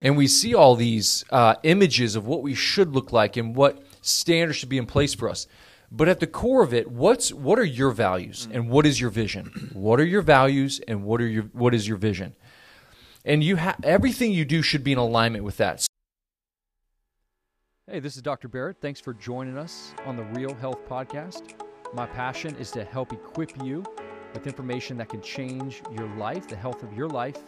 and we see all these uh, images of what we should look like and what standards should be in place for us. But at the core of it, what's what are your values and what is your vision? What are your values and what are your what is your vision? And you have everything you do should be in alignment with that. Hey, this is Dr. Barrett. Thanks for joining us on the Real Health Podcast. My passion is to help equip you with information that can change your life, the health of your life,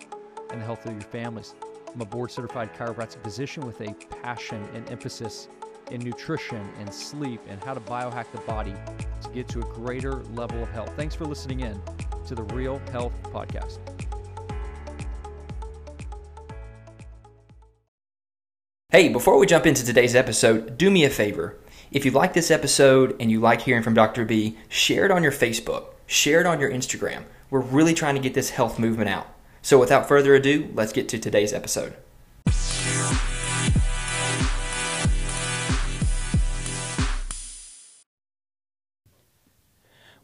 and the health of your families. I'm a board certified chiropractic physician with a passion and emphasis in nutrition and sleep and how to biohack the body to get to a greater level of health. Thanks for listening in to the Real Health Podcast. Hey, before we jump into today's episode, do me a favor. If you like this episode and you like hearing from Dr. B, share it on your Facebook, share it on your Instagram. We're really trying to get this health movement out. So without further ado, let's get to today's episode.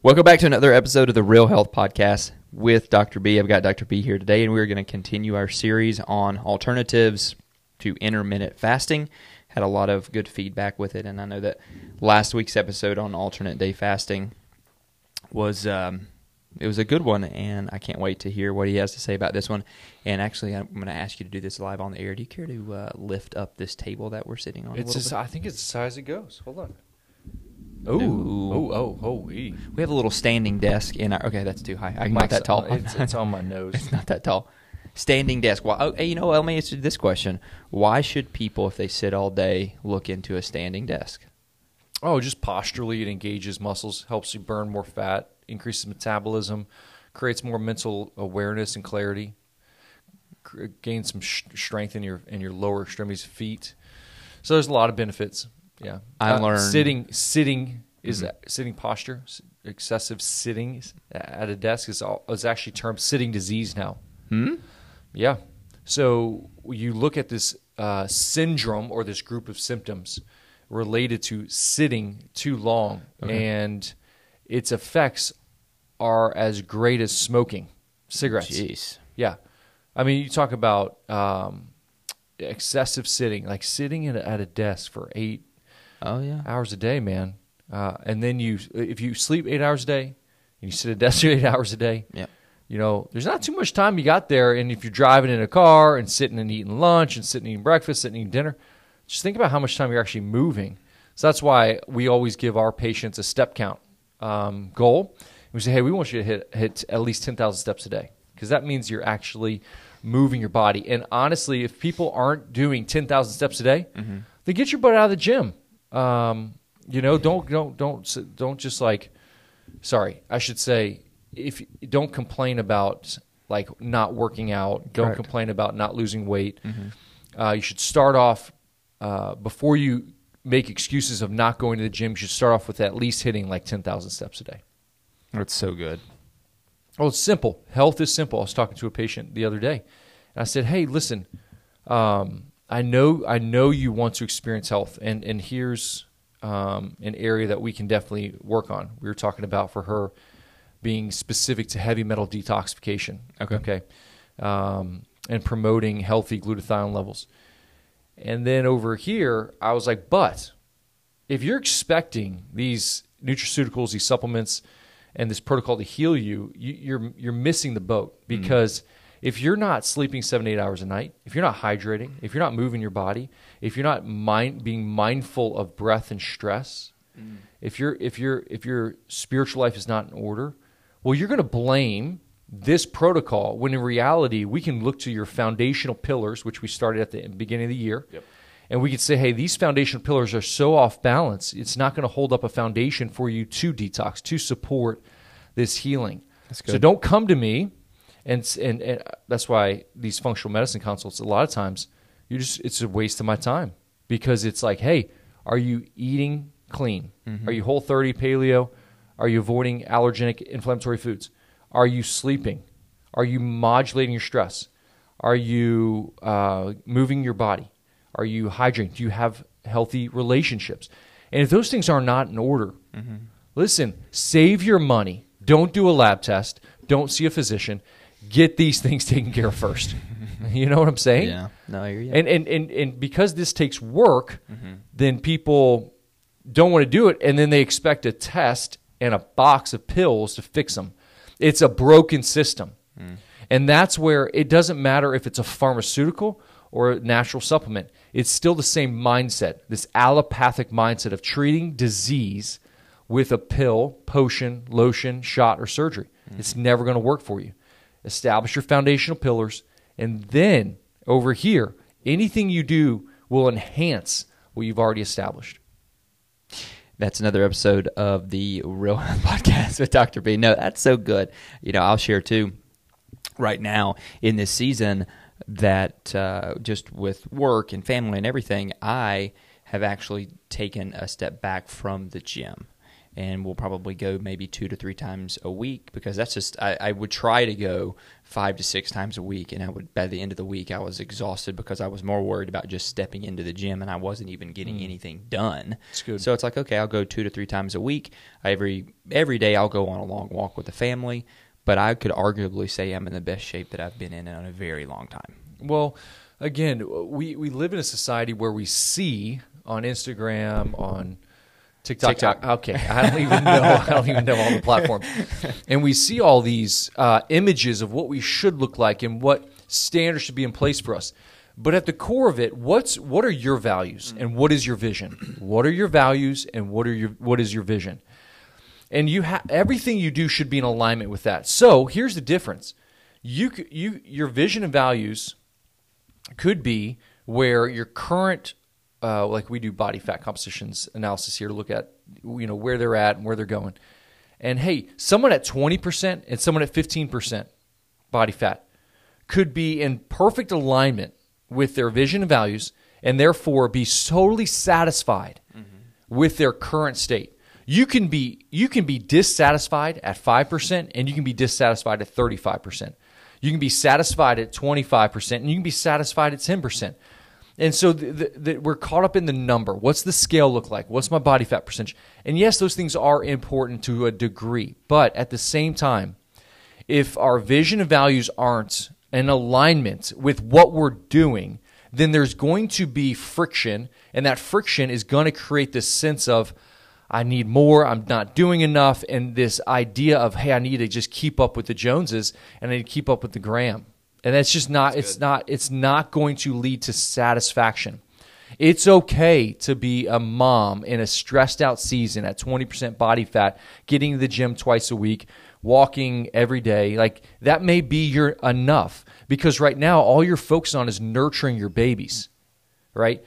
Welcome back to another episode of the Real Health Podcast with Dr. B. I've got Dr. B here today, and we're going to continue our series on alternatives to intermittent fasting. Had a lot of good feedback with it, and I know that last week's episode on alternate day fasting was um, it was a good one, and I can't wait to hear what he has to say about this one. And actually, I'm going to ask you to do this live on the air. Do you care to uh, lift up this table that we're sitting on? It's a as, little I think it's high as it goes. Hold on. Oh, oh, oh, oh, ee. We have a little standing desk in our. Okay, that's too high. I'm not that tall. It's, it's on my nose. it's not that tall. Standing desk. Why? Oh, hey, you know, let me answer this question: Why should people, if they sit all day, look into a standing desk? Oh, just posturally, it engages muscles, helps you burn more fat, increases metabolism, creates more mental awareness and clarity, cr- gains some sh- strength in your in your lower extremities, feet. So there's a lot of benefits. Yeah, I Uh, learned- sitting. Sitting is Mhm. sitting posture. Excessive sitting at a desk is all, is actually termed sitting disease now. Hmm. Yeah. So you look at this uh, syndrome or this group of symptoms related to sitting too long, Okay. and its effects are as great as smoking cigarettes. Jeez. Yeah. I mean, you talk about um, excessive sitting, like sitting at a, at a desk for eight Oh yeah. hours a day, man. Uh, and then you, if you sleep eight hours a day, and you sit at a desk for eight hours a day, Yep. you know, there's not too much time you got there. And if you're driving in a car and sitting and eating lunch and sitting and eating breakfast, sitting and eating dinner, just think about how much time you're actually moving. So that's why we always give our patients a step count um, goal. We say, hey, we want you to hit, hit at least 10,000 steps a day because that means you're actually moving your body. And honestly, if people aren't doing 10,000 steps a day, then get your butt out of the gym. Um, you know, don't don't don't don't just like sorry, I should say if don't complain about like not working out, don't Correct. complain about not losing weight. Uh, you should start off uh, before you make excuses of not going to the gym. You should start off with at least hitting like ten thousand steps a day. That's so good. Oh, it's simple. Health is simple. I was talking to a patient the other day, and I said, "Hey, listen, um, I know I know you want to experience health, and and here's um, an area that we can definitely work on. We were talking about for her being specific to heavy metal detoxification. Okay. Okay, um, and promoting healthy glutathione levels. And then over here, I was like, but if you're expecting these nutraceuticals, these supplements, and this protocol to heal you, you you're you're missing the boat mm-hmm. because if you're not sleeping seven eight hours a night, if you're not hydrating, if you're not moving your body, if you're not mind being mindful of breath and stress, mm-hmm. if your if your if your spiritual life is not in order, well, you're going to blame this protocol when in reality we can look to your foundational pillars, which we started at the beginning of the year, and we could say, hey, these foundational pillars are so off balance, it's not going to hold up a foundation for you to detox to support this healing. That's So don't come to me, and, and and uh, that's why these functional medicine consults a lot of times you just it's a waste of my time because it's like, hey, are you eating clean? Mm-hmm. Are you whole 30 paleo? Are you avoiding allergenic inflammatory foods? Are you sleeping? Are you modulating your stress? Are you uh, moving your body? Are you hydrating? Do you have healthy relationships? And if those things are not in order, mm-hmm. listen, save your money. Don't do a lab test. Don't see a physician. Get these things taken care of first. You know what I'm saying? Yeah. No, I hear you. And, and and and because this takes work, mm-hmm. then people don't want to do it, and then they expect a test and a box of pills to fix them. It's a broken system, mm. and that's where it doesn't matter if it's a pharmaceutical or a natural supplement. It's still the same mindset, this allopathic mindset of treating disease with a pill, potion, lotion, shot, or surgery. It's never going to work for you. Establish your foundational pillars, and then over here, anything you do will enhance what you've already established. That's another episode of the Real Health Podcast with Dr. B. No, that's so good. You know, I'll share too. Right now in this season, that uh, just with work and family and everything, I have actually taken a step back from the gym. And we'll probably go maybe two to three times a week because that's just I, I would try to go five to six times a week, and I would by the end of the week I was exhausted because I was more worried about just stepping into the gym and I wasn't even getting mm. anything done. So it's like okay, I'll go two to three times a week. Every every day I'll go on a long walk with the family, but I could arguably say I'm in the best shape that I've been in in a very long time. Well, again, we, we live in a society where we see on Instagram, on TikTok. TikTok. Okay, I don't even know. I don't even know all the platforms, and we see all these uh, images of what we should look like and what standards should be in place for us. But at the core of it, what's what are your values and what is your vision? What are your values and what are your what is your vision? and you have everything you do should be in alignment with that. So here's the difference: you you your vision and values could be where your current, uh, like we do body fat compositions analysis here to look at you know where they're at and where they're going, and hey, someone at twenty percent and someone at fifteen percent body fat could be in perfect alignment with their vision and values, and therefore be totally satisfied with their current state. You can be you can be dissatisfied at five percent, and you can be dissatisfied at thirty five percent. You can be satisfied at twenty five percent, and you can be satisfied at ten percent. And so the, the, the, we're caught up in the number. What's the scale look like? What's my body fat percentage? And yes, those things are important to a degree, but at the same time, if our vision and values aren't in alignment with what we're doing, then there's going to be friction, and that friction is going to create this sense of, I need more, I'm not doing enough, and this idea of, hey, I need to just keep up with the Joneses and I need to keep up with the Graham. And that's just not, it's not, it's not going to lead to satisfaction. It's okay to be a mom in a stressed out season at 20% body fat, getting to the gym twice a week, walking every day. Like that may be your enough because right now all you're focused on is nurturing your babies, right?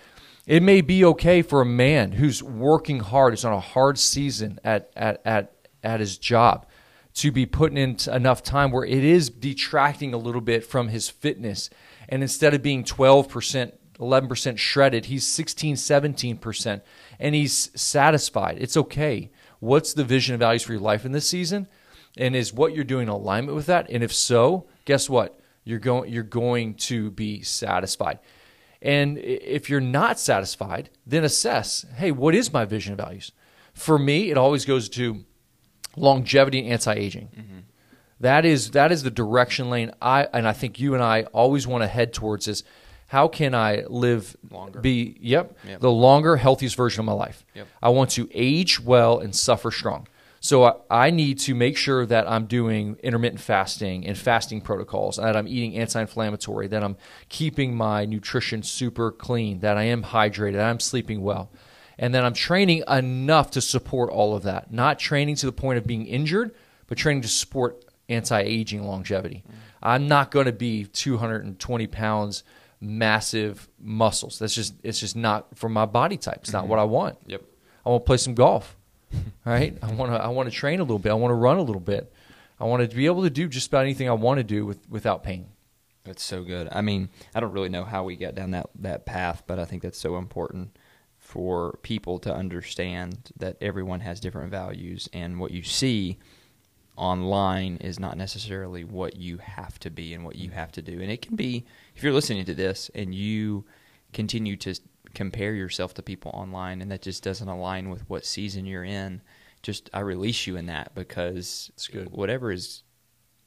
It may be okay for a man who's working hard, who's on a hard season at, at, at, at his job to be putting in enough time where it is detracting a little bit from his fitness. And instead of being 12%, 11% shredded, he's 16, 17%, and he's satisfied. It's okay. What's the vision and values for your life in this season? And is what you're doing in alignment with that? And if so, guess what? You're going you're going to be satisfied. And if you're not satisfied, then assess, hey, what is my vision and values? For me, it always goes to longevity and anti-aging. Mm-hmm. That is that is the direction lane I and I think you and I always want to head towards is how can I live Longer. be yep, Yep. the longer healthiest version of my life. Yep. I want to age well and suffer strong. So I, I need to make sure that I'm doing intermittent fasting and fasting protocols, and that I'm eating anti-inflammatory, that I'm keeping my nutrition super clean, that I am hydrated, that I'm sleeping well, and then I'm training enough to support all of that. Not training to the point of being injured, but training to support anti-aging longevity. I'm not going to be 220 pounds, massive muscles. That's just it's just not for my body type. It's not mm-hmm. what I want. Yep. I want to play some golf. Right? I want to I want to train a little bit. I want to run a little bit. I want to be able to do just about anything I want to do with, without pain. That's so good. I mean, I don't really know how we got down that, that path, but I think that's so important for people to understand that everyone has different values and what you see online is not necessarily what you have to be and what you have to do. And it can be if you're listening to this and you continue to compare yourself to people online and that just doesn't align with what season you're in, just I release you in that because It's good. whatever is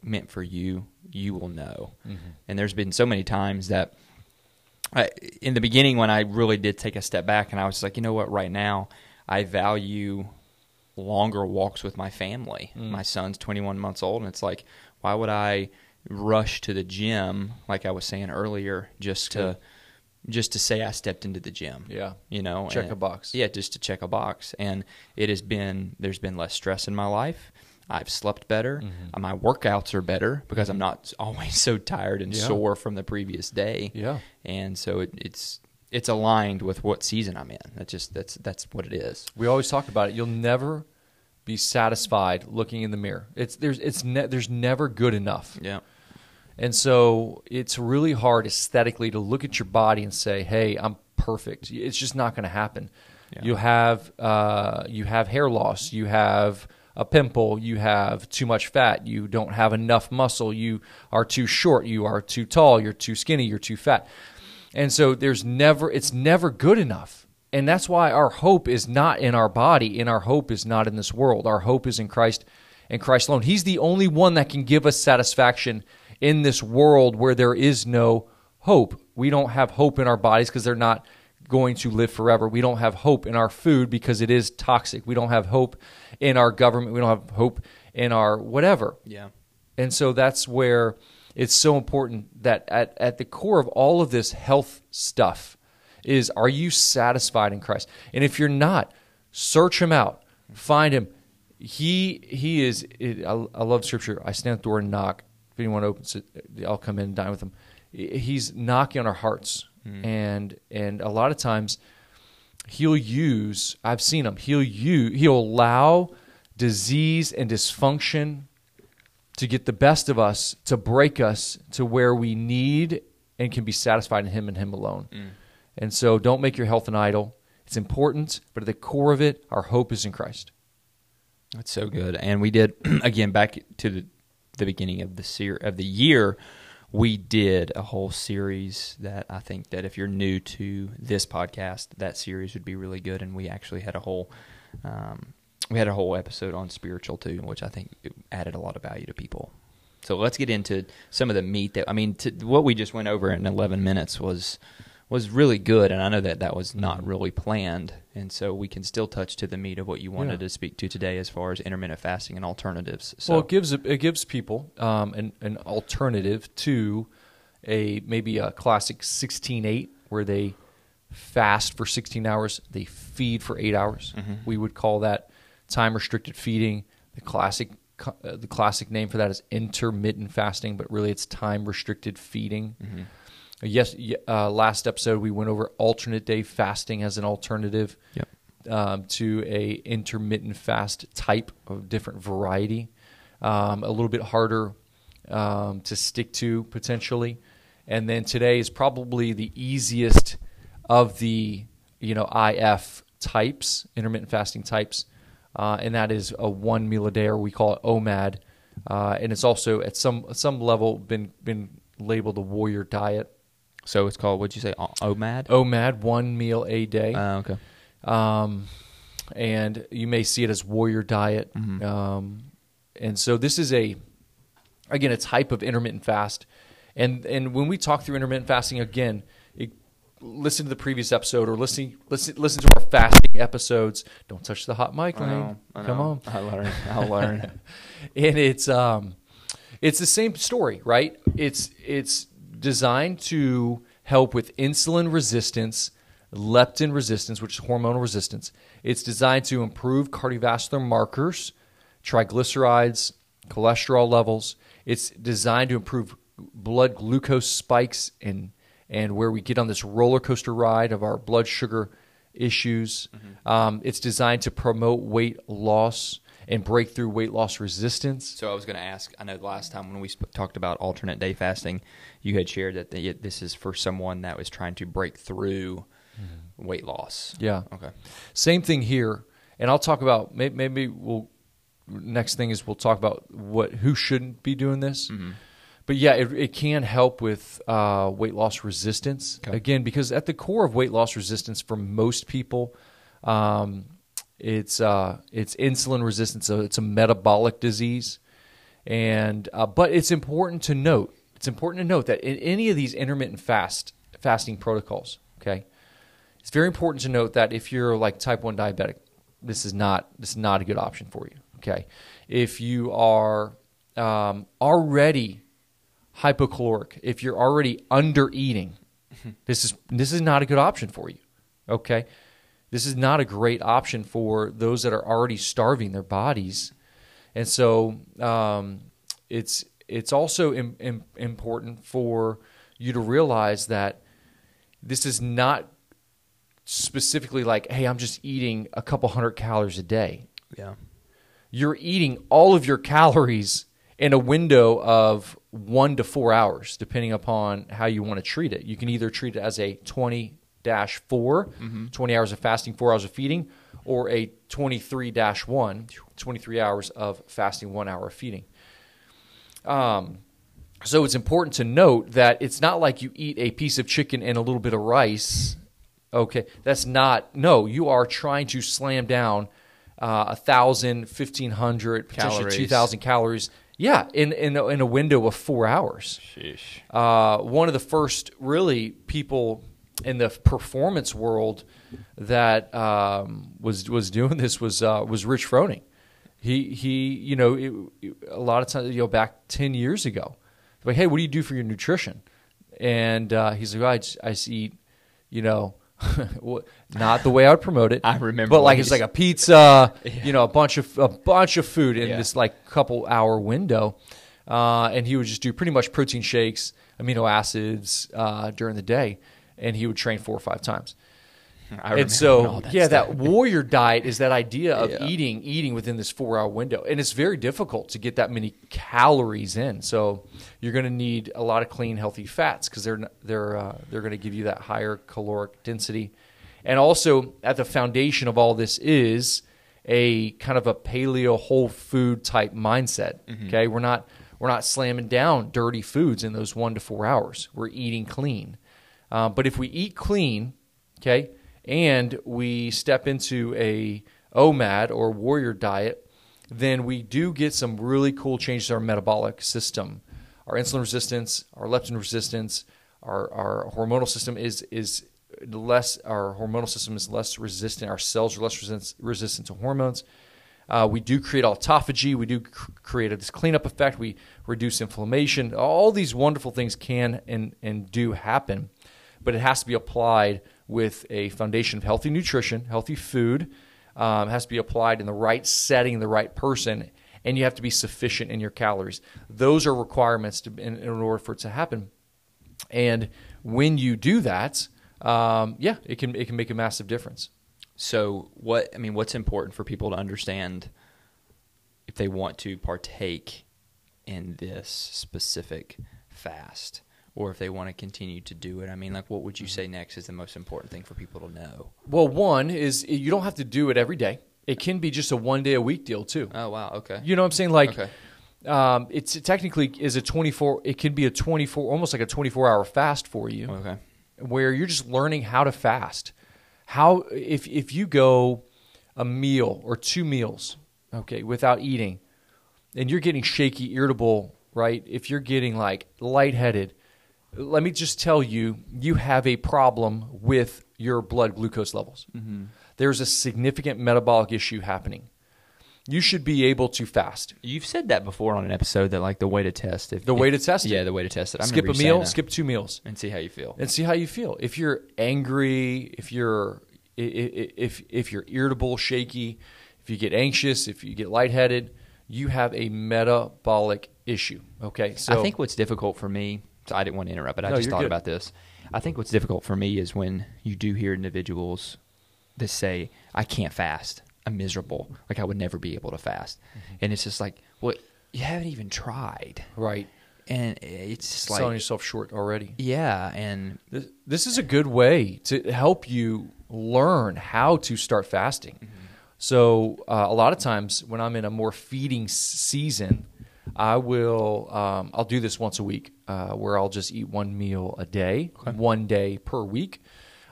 meant for you, you will know. Mm-hmm. And there's been so many times that I, in the beginning when I really did take a step back and I was like, you know what, right now I value longer walks with my family. Mm. My son's 21 months old and it's like why would I rush to the gym like I was saying earlier just to just to say I stepped into the gym. Yeah. You know, Check and- a box. Yeah, just to check a box. And it has been there's been less stress in my life. I've slept better. Mm-hmm. My workouts are better because I'm not always so tired and Yeah. sore from the previous day. Yeah. And so it, it's it's aligned with what season I'm in. That's just that's that's what it is. We always talk about it. You'll never be satisfied looking in the mirror. It's there's it's ne- there's never good enough. Yeah. And so it's really hard aesthetically to look at your body and say, "Hey, I'm perfect." It's just not going to happen. Yeah. You have uh, you have hair loss. You have a pimple. You have too much fat. You don't have enough muscle. You are too short. You are too tall. You're too skinny. You're too fat. And so there's never it's never good enough. And that's why our hope is not in our body and our hope is not in this world. Our hope is in Christ and Christ alone. He's the only one that can give us satisfaction in this world where there is no hope. We don't have hope in our bodies because they're not going to live forever. We don't have hope in our food because it is toxic. We don't have hope in our government. We don't have hope in our whatever. Yeah. And so that's where it's so important that at, at the core of all of this health stuff is are you satisfied in Christ? And if you're not, search him out, find him. He he is. It, I, I love scripture. I stand at the door and knock. If anyone opens it, I'll come in and dine with him. He's knocking on our hearts, Mm. and and a lot of times he'll use. I've seen him. He'll use. He'll allow disease and dysfunction to get the best of us, to break us to where we need and can be satisfied in Him and Him alone. Mm. And so don't make your health an idol. It's important, but at the core of it, our hope is in Christ. That's so good. And we did again back to the, the beginning of the ser- of the year. We did a whole series that I think that if you're new to this podcast, that series would be really good. And we actually had a whole um, we had a whole episode on spiritual too, which I think added a lot of value to people. So let's get into some of the meat that I mean. To, what we just went over in 11 minutes was was really good, and I know that that was not really planned, and so we can still touch to the meat of what you wanted Yeah. to speak to today, as far as intermittent fasting and alternatives. So Well, it gives it gives people um, an, an alternative to a maybe a classic 16-8 where they fast for 16 hours, they feed for eight hours. We would call that time restricted feeding. The classic uh, the classic name for that is intermittent fasting, but really it's time restricted feeding. Uh, Yes, uh, last episode we went over alternate day fasting as an alternative Yep. um, to a intermittent fast type of different variety. Um, a little bit harder um, to stick to potentially, and then today is probably the easiest of the you know IF types, intermittent fasting types, uh, and that is a one meal a day, or we call it OMAD, uh, and it's also at some some level been been labeled a warrior diet. So it's called what'd you say? O- OMAD. OMAD, one meal a day. Uh, okay. um, and you may see it as warrior diet. Um, and so this is a again a type of intermittent fast. And and when we talk through intermittent fasting again, it, listen to the previous episode or listen listen listen to our fasting episodes. Don't touch the hot mic, I know, Lane. Come on. I'll learn. I'll learn. and it's um it's the same story right it's it's designed to help with insulin resistance leptin resistance which is hormonal resistance. It's designed to improve cardiovascular markers triglycerides cholesterol levels. It's designed to improve blood glucose spikes and and where we get on this roller coaster ride of our blood sugar issues. Um, it's designed to promote weight loss and breakthrough weight loss resistance. So I was going to ask. I know the last time when we sp- talked about alternate day fasting, you had shared that the, this is for someone that was trying to break through weight loss. Yeah. Okay. Same thing here, and I'll talk about may- maybe we'll next thing is we'll talk about what who shouldn't be doing this. But yeah, it, it can help with uh, weight loss resistance Okay. again because at the core of weight loss resistance for most people, um, it's uh, it's insulin resistance. So it's a metabolic disease, And uh, but it's important to note. It's important to note that in any of these intermittent fast fasting protocols, okay, it's very important to note that if you're like type one diabetic, this is not this is not a good option for you. Okay, if you are um, already hypocaloric, if you're already under eating, this is this is not a good option for you. Okay, this is not a great option for those that are already starving their bodies, and so um, it's it's also Im- Im- important for you to realize that this is not specifically like, hey, I'm just eating a couple hundred calories a day. Yeah. You're eating all of your calories in a window of one to four hours, depending upon how you want to treat it. You can either treat it as a 20 4, 20 hours of fasting, four hours of feeding, or a 23 dash 1, 23 hours of fasting, one hour of feeding. Um, so it's important to note that it's not like you eat a piece of chicken and a little bit of rice. Okay, that's not. No, you are trying to slam down uh, a thousand, fifteen hundred, potentially Calories. two thousand calories. Yeah, in in a, in a window of four hours. Sheesh. Uh, one of the first really people in the performance world that um, was was doing this was uh, was Rich Froning. He he, you know, it, it- a lot of times, you know, back ten years ago, like, hey, what do you do for your nutrition? And uh, he's like, "Oh, I I eat, you know. Not the way I would promote it. I remember but like it's like a pizza, you know, a bunch of a bunch of food in Yeah. this like couple hour window, uh, and he would just do pretty much protein shakes, amino acids uh, during the day, and he would train four or five times. And so, that yeah, stuff. that warrior diet is that idea of Yeah. eating eating within this four hour window, and it's very difficult to get that many calories in. So you're going to need a lot of clean, healthy fats because they're they're uh, they're going to give you that higher caloric density, and also at the foundation of all this is a kind of a paleo whole food type mindset. Okay, we're not we're not slamming down dirty foods in those one to four hours. We're eating clean, uh, but if we eat clean, okay, and we step into a OMAD or warrior diet, then we do get some really cool changes to our metabolic system. Our insulin resistance, our leptin resistance, our, our hormonal system is is less. Our hormonal system is less resistant. Our cells are less resistant, resistant to hormones. Uh, we do create autophagy. We do cr- create this cleanup effect. We reduce inflammation. All these wonderful things can and, and do happen, but it has to be applied with a foundation of healthy nutrition, healthy food. Um, has to be applied in the right setting, the right person, and you have to be sufficient in your calories. Those are requirements to, in, in order for it to happen. And when you do that, um, yeah, it can it can make a massive difference. So what I mean, what's important for people to understand if they want to partake in this specific fast, or if they want to continue to do it? I mean, like, what would you say next is the most important thing for people to know? Well, one is you don't have to do it every day. It can be just a one day a week deal too. Oh wow, okay. You know what I'm saying? Like, Okay. um, it's it technically is a 24. It can be a 24, almost like a 24 hour fast for you, Okay. where you're just learning how to fast. How if if you go a meal or two meals, okay, without eating, and you're getting shaky, irritable, right? If you're getting like lightheaded, let me just tell you, you have a problem with your blood glucose levels. Mm-hmm. There's a significant metabolic issue happening. You should be able to fast. You've said that before on an episode that like the way to test if The way to test it. Yeah, the way to test it. I skip a meal, skip two meals, and see how you feel. and see how you feel. If you're angry, if you're if if you're irritable, shaky, if you get anxious, if you get lightheaded, you have a metabolic issue. Okay, so I think what's difficult for me, so I didn't want to interrupt, but I No, just thought good. about this. I think what's difficult for me is when you do hear individuals that say, I can't fast. I'm miserable. Like I would never be able to fast. Mm-hmm. And it's just like, well, you haven't even tried. right, And it's just like, selling yourself short already. yeah. And This, this is a good way to help you learn how to start fasting. So uh, a lot of times when I'm in a more feeding season, I will um, I'll do this once a week uh, where I'll just eat one meal a day, one day per week.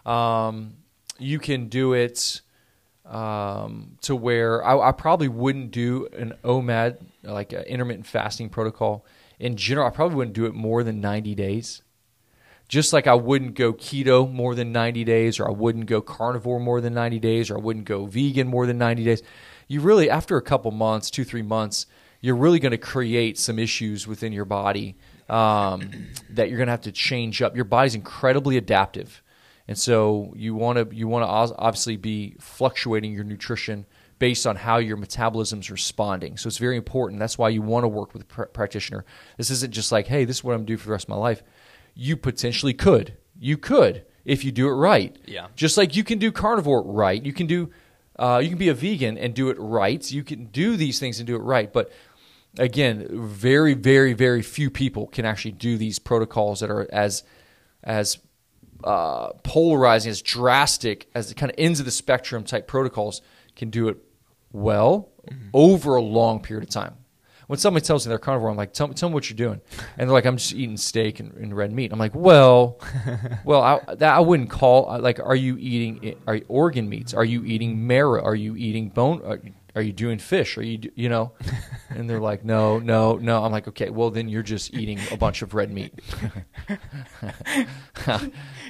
Um, you can do it um, to where I, I probably wouldn't do an OMAD, like an intermittent fasting protocol. In general, I probably wouldn't do it more than 90 days. Just like I wouldn't go keto more than 90 days, or I wouldn't go carnivore more than 90 days, or I wouldn't go vegan more than 90 days. You really, after a couple months, two, three months, you're really going to create some issues within your body um, that you're going to have to change up. Your body's incredibly adaptive, and so you want to you want to obviously be fluctuating your nutrition based on how your metabolism's responding. So it's very important. That's why you want to work with a pr- practitioner. This isn't just like, hey, this is what I'm going to do for the rest of my life. You potentially could. You could if you do it right. Yeah. Just like you can do carnivore right, you can do. Uh, you can be a vegan and do it right. You can do these things and do it right, but again, very, very, very few people can actually do these protocols that are as as uh, polarizing, as drastic as the kind of ends of the spectrum type protocols can do it well mm-hmm. over a long period of time. When somebody tells me they're carnivore, I'm like, tell, tell me what you're doing. And they're like, I'm just eating steak and, and red meat. I'm like, well, well, I, that I wouldn't call, like, are you eating are you organ meats? Are you eating marrow? Are you eating bone? Are, you doing fish? Are you, you know? And they're like, no, no, no. I'm like, okay, well, then you're just eating a bunch of red meat.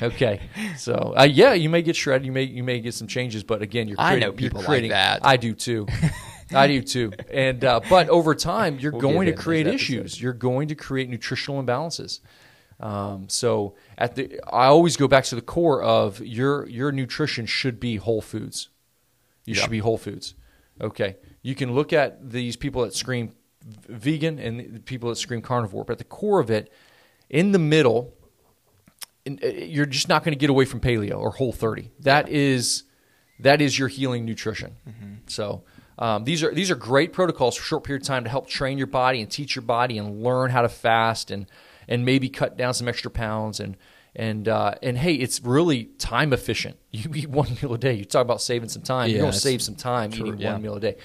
okay. So, uh, yeah, you may get shredded. You may, you may get some changes, but again, you're creating, I know people creating, like that. I do too. I do too. And, uh, but over time, you're We'll going to create issues. You're going to create nutritional imbalances. Um, so at the, I always go back to the core of your your nutrition should be whole foods. You Yeah. should be whole foods. Okay, you can look at these people that scream vegan and the people that scream carnivore, but at the core of it, in the middle, uh, you're just not going to get away from paleo or whole 30. That is that is your healing nutrition. So um, these are these are great protocols for a short period of time to help train your body and teach your body and learn how to fast and and maybe cut down some extra pounds and and uh, and hey, it's really time efficient. You eat one meal a day. You talk about saving some time. Yeah, You're going to save some time true, eating yeah. one meal a day.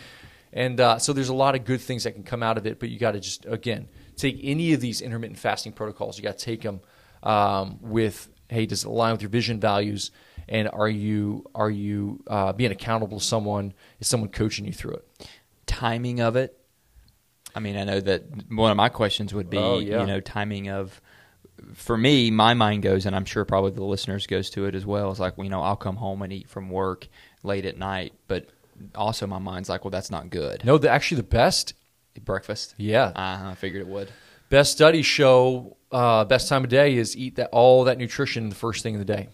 And uh, so there's a lot of good things that can come out of it, but you got to just again take any of these intermittent fasting protocols. You got to take them um, with hey, does it align with your vision values? And are you are you uh, being accountable to someone? Is someone coaching you through it? timing of it. I mean, I know that one of my questions would be, Oh, yeah. you know, timing of. For me, my mind goes, and I'm sure probably the listeners goes to it as well. It's like, you know, I'll come home and eat from work late at night, but also my mind's like, well, that's not good. No, the, actually the best, Breakfast. yeah, Uh, I figured it would. best studies show uh, best time of day is eat that all that nutrition the first thing of the day.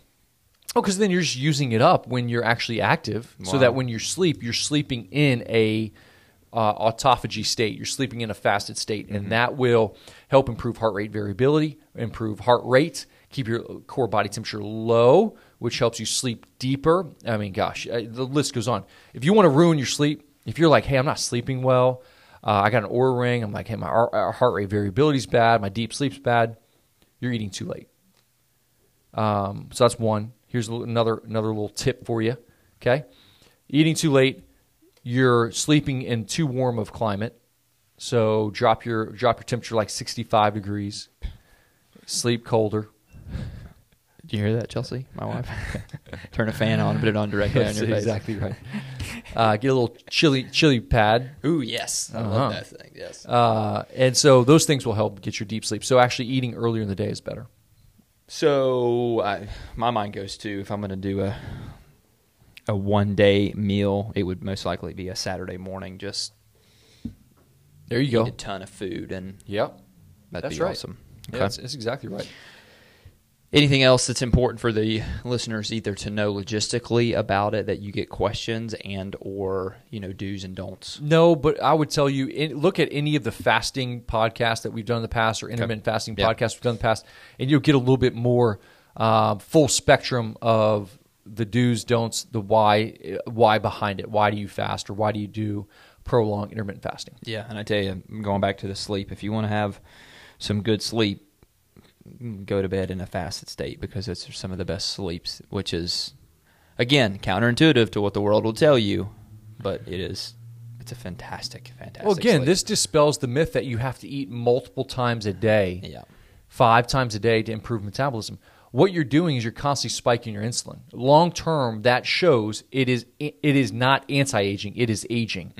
Oh, because then you're just using it up when you're actually active, so that when you sleep, you're sleeping in a uh, autophagy state. You're sleeping in a fasted state, and that will help improve heart rate variability, improve heart rate, keep your core body temperature low, which helps you sleep deeper. I mean, gosh, the list goes on. If you want to ruin your sleep, if you're like, hey, I'm not sleeping well, uh, I got an Oura ring, I'm like, hey, my uh, heart rate variability is bad, my deep sleep's bad, you're eating too late. Um, so that's one. Here's another another little tip for you. Okay, eating too late, you're sleeping in too warm of climate. So drop your drop your temperature like 65 degrees. Sleep colder. Do you hear that, Chelsea? My wife. Turn a fan on, put it on directly on your face. exactly right. Uh, get a little chili chili pad. Ooh, yes, I Uh-huh. love that thing. Yes. Uh, and so those things will help get your deep sleep. So actually eating earlier in the day is better. So I, my mind goes to if I'm going to do a a one day meal, it would most likely be a Saturday morning. Just There you go. a ton of food, and Yep. that'd That's be right. awesome. Yeah, that's, that's exactly right. Anything else that's important for the listeners either to know logistically about it that you get questions and or you know do's and don'ts. No, but I would tell you in, look at any of the fasting podcasts that we've done in the past or intermittent fasting Yeah. podcasts we've done in the past, and you'll get a little bit more um, full spectrum of the do's, don'ts, the why, why behind it. Why do you fast or why do you do prolonged intermittent fasting? Yeah, and I tell you, going back to the sleep, if you want to have some good sleep, go to bed in a fasted state because it's some of the best sleeps, which is again counterintuitive to what the world will tell you, but it is it's a fantastic, fantastic. Well, again, sleep. this dispels the myth that you have to eat multiple times a day. yeah, five times a day to improve metabolism. What you're doing is you're constantly spiking your insulin. Long term, that shows it is it is not anti aging; it is aging.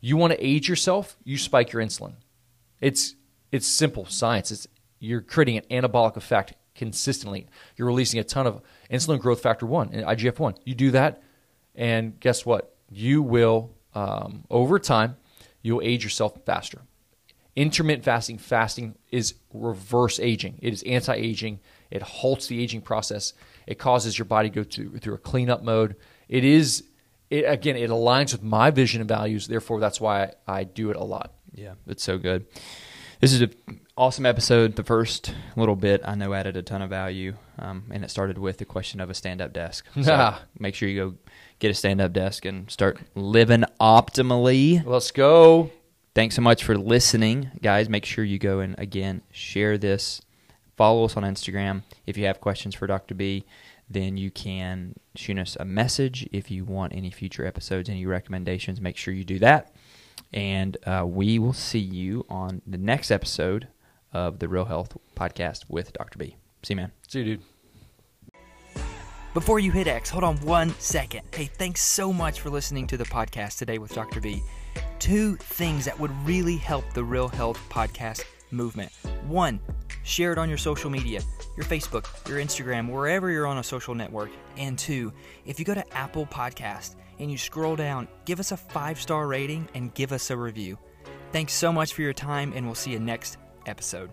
You want to age yourself, you spike your insulin. It's it's simple science. It's you're creating an anabolic effect consistently. You're releasing a ton of insulin growth factor one and IGF one. You do that, and guess what? You will um, over time you'll age yourself faster. Intermittent fasting, fasting is reverse aging. It is anti-aging. It halts the aging process. It causes your body to go through, through a cleanup mode. It is, it, again, it aligns with my vision and values. Therefore, that's why I, I do it a lot. Yeah, it's so good. This is an awesome episode. The first little bit I know added a ton of value, um, and it started with the question of a stand-up desk. So make sure you go get a stand-up desk and start living optimally. Let's go. Thanks so much for listening, guys. Make sure you go and again share this. Follow us on Instagram. If you have questions for Dr. B, then you can shoot us a message. If you want any future episodes, any recommendations, make sure you do that. And uh, we will see you on the next episode of the Real Health Podcast with Dr. B. See you, man. See you, dude. Before you hit X, hold on one second. Hey, thanks so much for listening to the podcast today with Dr. B. Two things that would really help the Real Health Podcast movement. One, share it on your social media, your Facebook, your Instagram, wherever you're on a social network. And two, if you go to Apple Podcast and you scroll down, give us a five star rating and give us a review. Thanks so much for your time, and we'll see you next episode.